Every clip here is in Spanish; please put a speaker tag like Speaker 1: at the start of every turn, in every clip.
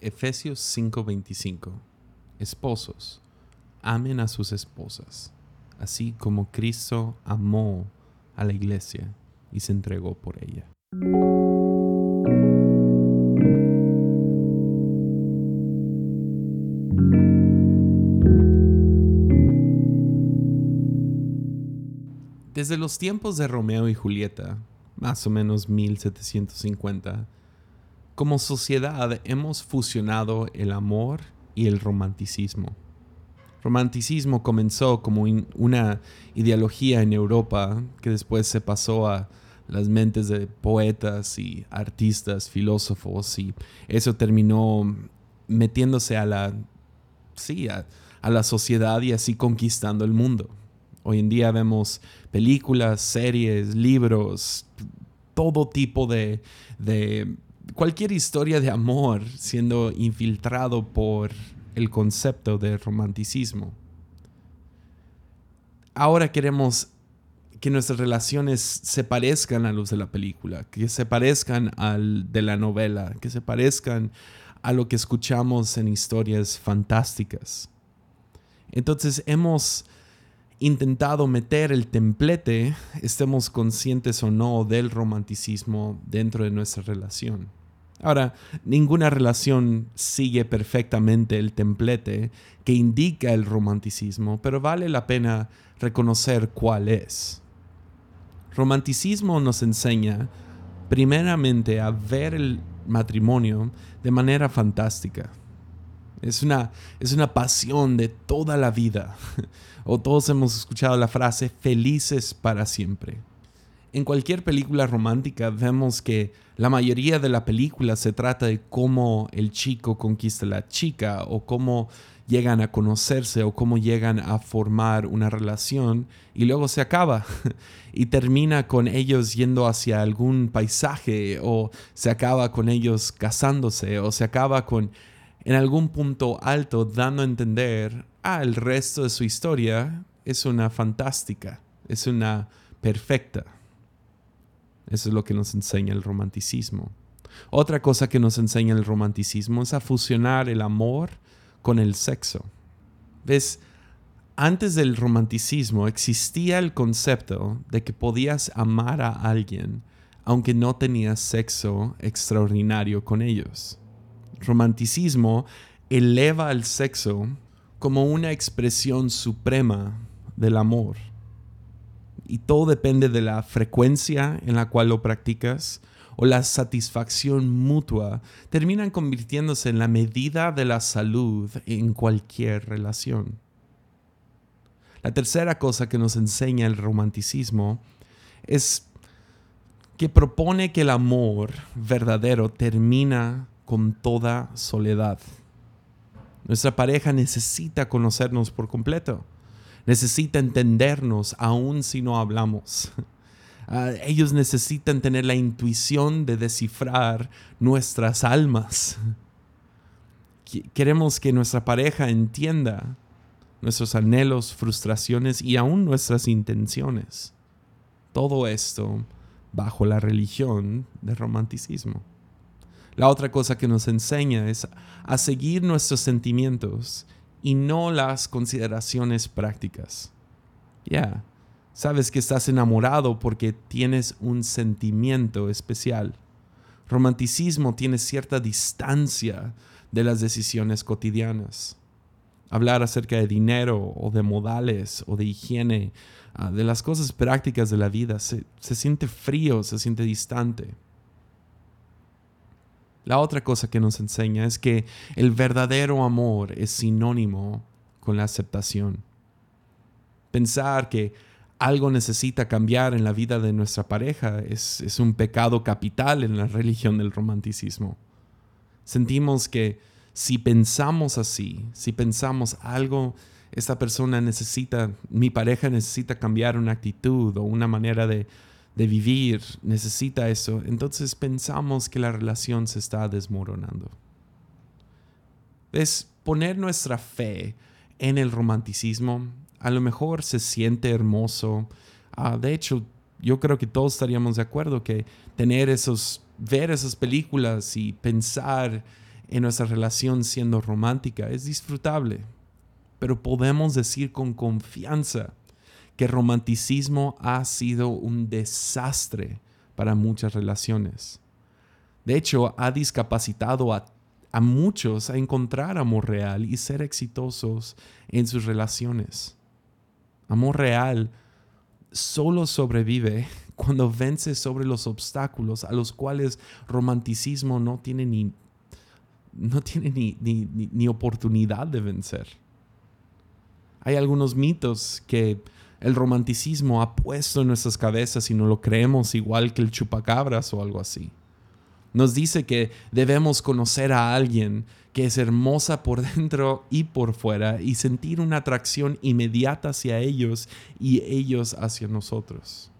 Speaker 1: Efesios 5:25. Esposos, amen a sus esposas, así como Cristo amó a la iglesia y se entregó por ella. Desde los tiempos de Romeo y Julieta, más o menos 1750, como sociedad hemos fusionado el amor y el romanticismo. Romanticismo comenzó como una ideología en Europa que después se pasó a las mentes de poetas y artistas, filósofos, y eso terminó metiéndose a la, sí, a, la sociedad y así conquistando el mundo. Hoy en día vemos películas, series, libros, todo tipo de, de cualquier historia de amor siendo infiltrado por el concepto de romanticismo. Ahora queremos que nuestras relaciones se parezcan a los de la película, que se parezcan al de la novela, que se parezcan a lo que escuchamos en historias fantásticas. Entonces hemos intentado meter el templete, estemos conscientes o no del romanticismo dentro de nuestra relación. Ahora, ninguna relación sigue perfectamente el templete que indica el romanticismo, pero vale la pena reconocer cuál es. Romanticismo nos enseña primeramente a ver el matrimonio de manera fantástica. Es una, es una pasión de toda la vida. O todos hemos escuchado la frase felices para siempre. En cualquier película romántica vemos que la mayoría de la película se trata de cómo el chico conquista a la chica o cómo llegan a conocerse o cómo llegan a formar una relación y luego se acaba y termina con ellos yendo hacia algún paisaje o se acaba con ellos casándose o se acaba con en algún punto alto dando a entender, ah, el resto de su historia es una fantástica, es una perfecta. Eso es lo que nos enseña el romanticismo. Otra cosa que nos enseña el romanticismo es a fusionar el amor con el sexo. ¿Ves? Antes del romanticismo existía el concepto de que podías amar a alguien aunque no tenías sexo extraordinario con ellos. Romanticismo eleva al sexo como una expresión suprema del amor y todo depende de la frecuencia en la cual lo practicas o la satisfacción mutua, terminan convirtiéndose en la medida de la salud en cualquier relación. La tercera cosa que nos enseña el romanticismo es que propone que el amor verdadero termina con toda soledad. Nuestra pareja necesita conocernos por completo necesita entendernos aun si no hablamos. Ah, ellos necesitan tener la intuición de descifrar nuestras almas. Queremos que nuestra pareja entienda nuestros anhelos, frustraciones y aún nuestras intenciones. Todo esto bajo la religión del romanticismo. La otra cosa que nos enseña es a seguir nuestros sentimientos y no las consideraciones prácticas. Ya, sabes que estás enamorado porque tienes un sentimiento especial. Romanticismo tiene cierta distancia de las decisiones cotidianas. Hablar acerca de dinero o de modales o de higiene, ah, de las cosas prácticas de la vida, se, se siente frío, se siente distante. La otra cosa que nos enseña es que el verdadero amor es sinónimo con la aceptación. Pensar que algo necesita cambiar en la vida de nuestra pareja es, un pecado capital en la religión del romanticismo. Sentimos que si pensamos así, si pensamos algo, esta persona necesita, mi pareja necesita cambiar una actitud o una manera de, de vivir necesita eso, entonces pensamos que la relación se está desmoronando. Es poner nuestra fe en el romanticismo, a lo mejor se siente hermoso. Ah, de hecho, yo creo que todos estaríamos de acuerdo que tener esos, ver esas películas y pensar en nuestra relación siendo romántica es disfrutable, pero podemos decir con confianza que el romanticismo ha sido un desastre para muchas relaciones. De hecho, ha discapacitado a, a, muchos a encontrar amor real y ser exitosos en sus relaciones. Amor real solo sobrevive cuando vence sobre los obstáculos a los cuales romanticismo no tiene ni, no tiene ni, ni, ni oportunidad de vencer. Hay algunos mitos que el romanticismo ha puesto en nuestras cabezas y no lo creemos igual que el chupacabras o algo así. Nos dice que debemos conocer a alguien que es hermosa por dentro y por fuera y sentir una atracción inmediata hacia ellos y ellos hacia nosotros.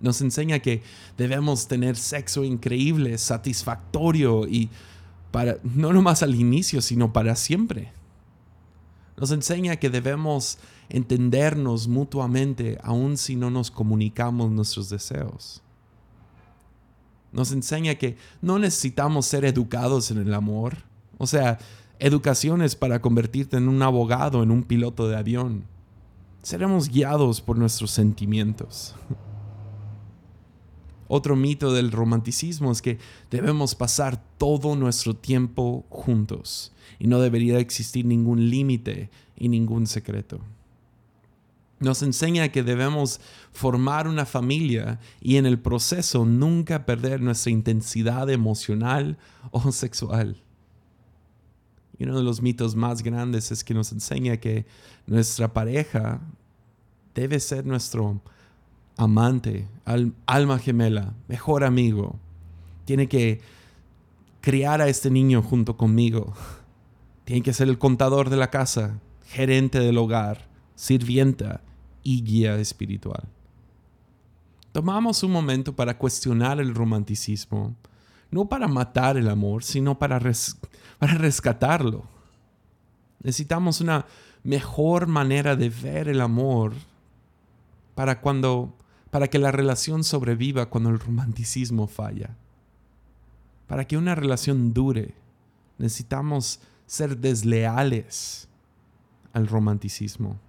Speaker 1: Nos enseña que debemos tener sexo increíble, satisfactorio y para no nomás al inicio, sino para siempre. Nos enseña que debemos entendernos mutuamente aun si no nos comunicamos nuestros deseos. Nos enseña que no necesitamos ser educados en el amor. O sea, educación es para convertirte en un abogado, en un piloto de avión. Seremos guiados por nuestros sentimientos. Otro mito del romanticismo es que debemos pasar todo nuestro tiempo juntos y no debería existir ningún límite y ningún secreto. Nos enseña que debemos formar una familia y en el proceso nunca perder nuestra intensidad emocional o sexual. Y uno de los mitos más grandes es que nos enseña que nuestra pareja debe ser nuestro amante, alma gemela, mejor amigo. Tiene que criar a este niño junto conmigo. Tiene que ser el contador de la casa, gerente del hogar, sirvienta y guía espiritual. Tomamos un momento para cuestionar el romanticismo, no para matar el amor, sino para, para rescatarlo. Necesitamos una mejor manera de ver el amor para cuando para que la relación sobreviva cuando el romanticismo falla. Para que una relación dure, necesitamos ser desleales al romanticismo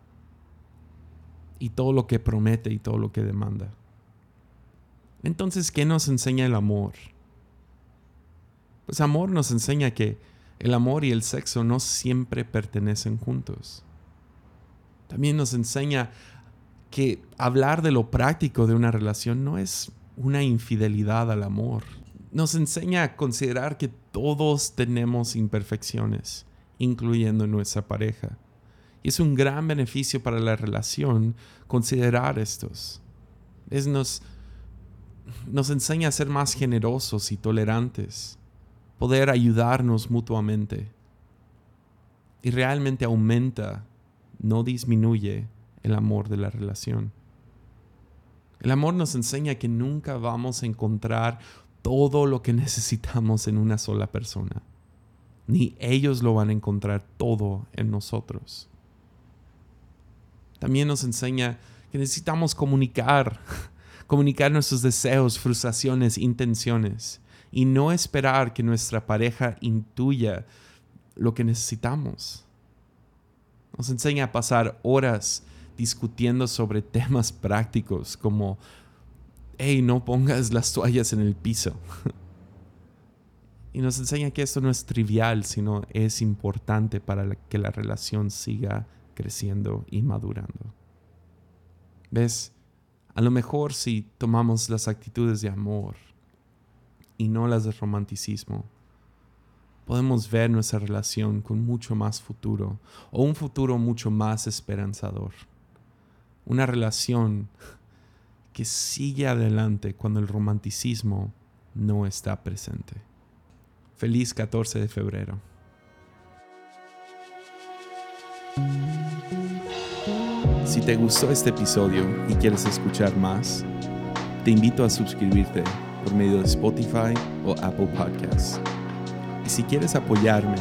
Speaker 1: y todo lo que promete y todo lo que demanda. Entonces, ¿qué nos enseña el amor? Pues amor nos enseña que el amor y el sexo no siempre pertenecen juntos. También nos enseña que hablar de lo práctico de una relación no es una infidelidad al amor. Nos enseña a considerar que todos tenemos imperfecciones, incluyendo nuestra pareja. Y es un gran beneficio para la relación considerar estos. Es nos, nos enseña a ser más generosos y tolerantes, poder ayudarnos mutuamente. Y realmente aumenta, no disminuye el amor de la relación. El amor nos enseña que nunca vamos a encontrar todo lo que necesitamos en una sola persona, ni ellos lo van a encontrar todo en nosotros. También nos enseña que necesitamos comunicar, comunicar nuestros deseos, frustraciones, intenciones, y no esperar que nuestra pareja intuya lo que necesitamos. Nos enseña a pasar horas discutiendo sobre temas prácticos como, hey, no pongas las toallas en el piso. y nos enseña que esto no es trivial, sino es importante para que la relación siga creciendo y madurando. ¿Ves? A lo mejor si tomamos las actitudes de amor y no las de romanticismo, podemos ver nuestra relación con mucho más futuro o un futuro mucho más esperanzador una relación que sigue adelante cuando el romanticismo no está presente. Feliz 14 de febrero. Si te gustó este episodio y quieres escuchar más, te invito a suscribirte por medio de Spotify o Apple Podcasts. Y si quieres apoyarme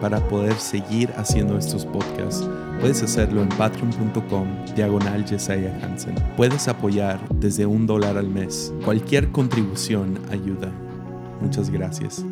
Speaker 1: para poder seguir haciendo estos podcasts, puedes hacerlo en patreon.com diagonal Jesiah Hansen. Puedes apoyar desde un dólar al mes. Cualquier contribución ayuda. Muchas gracias.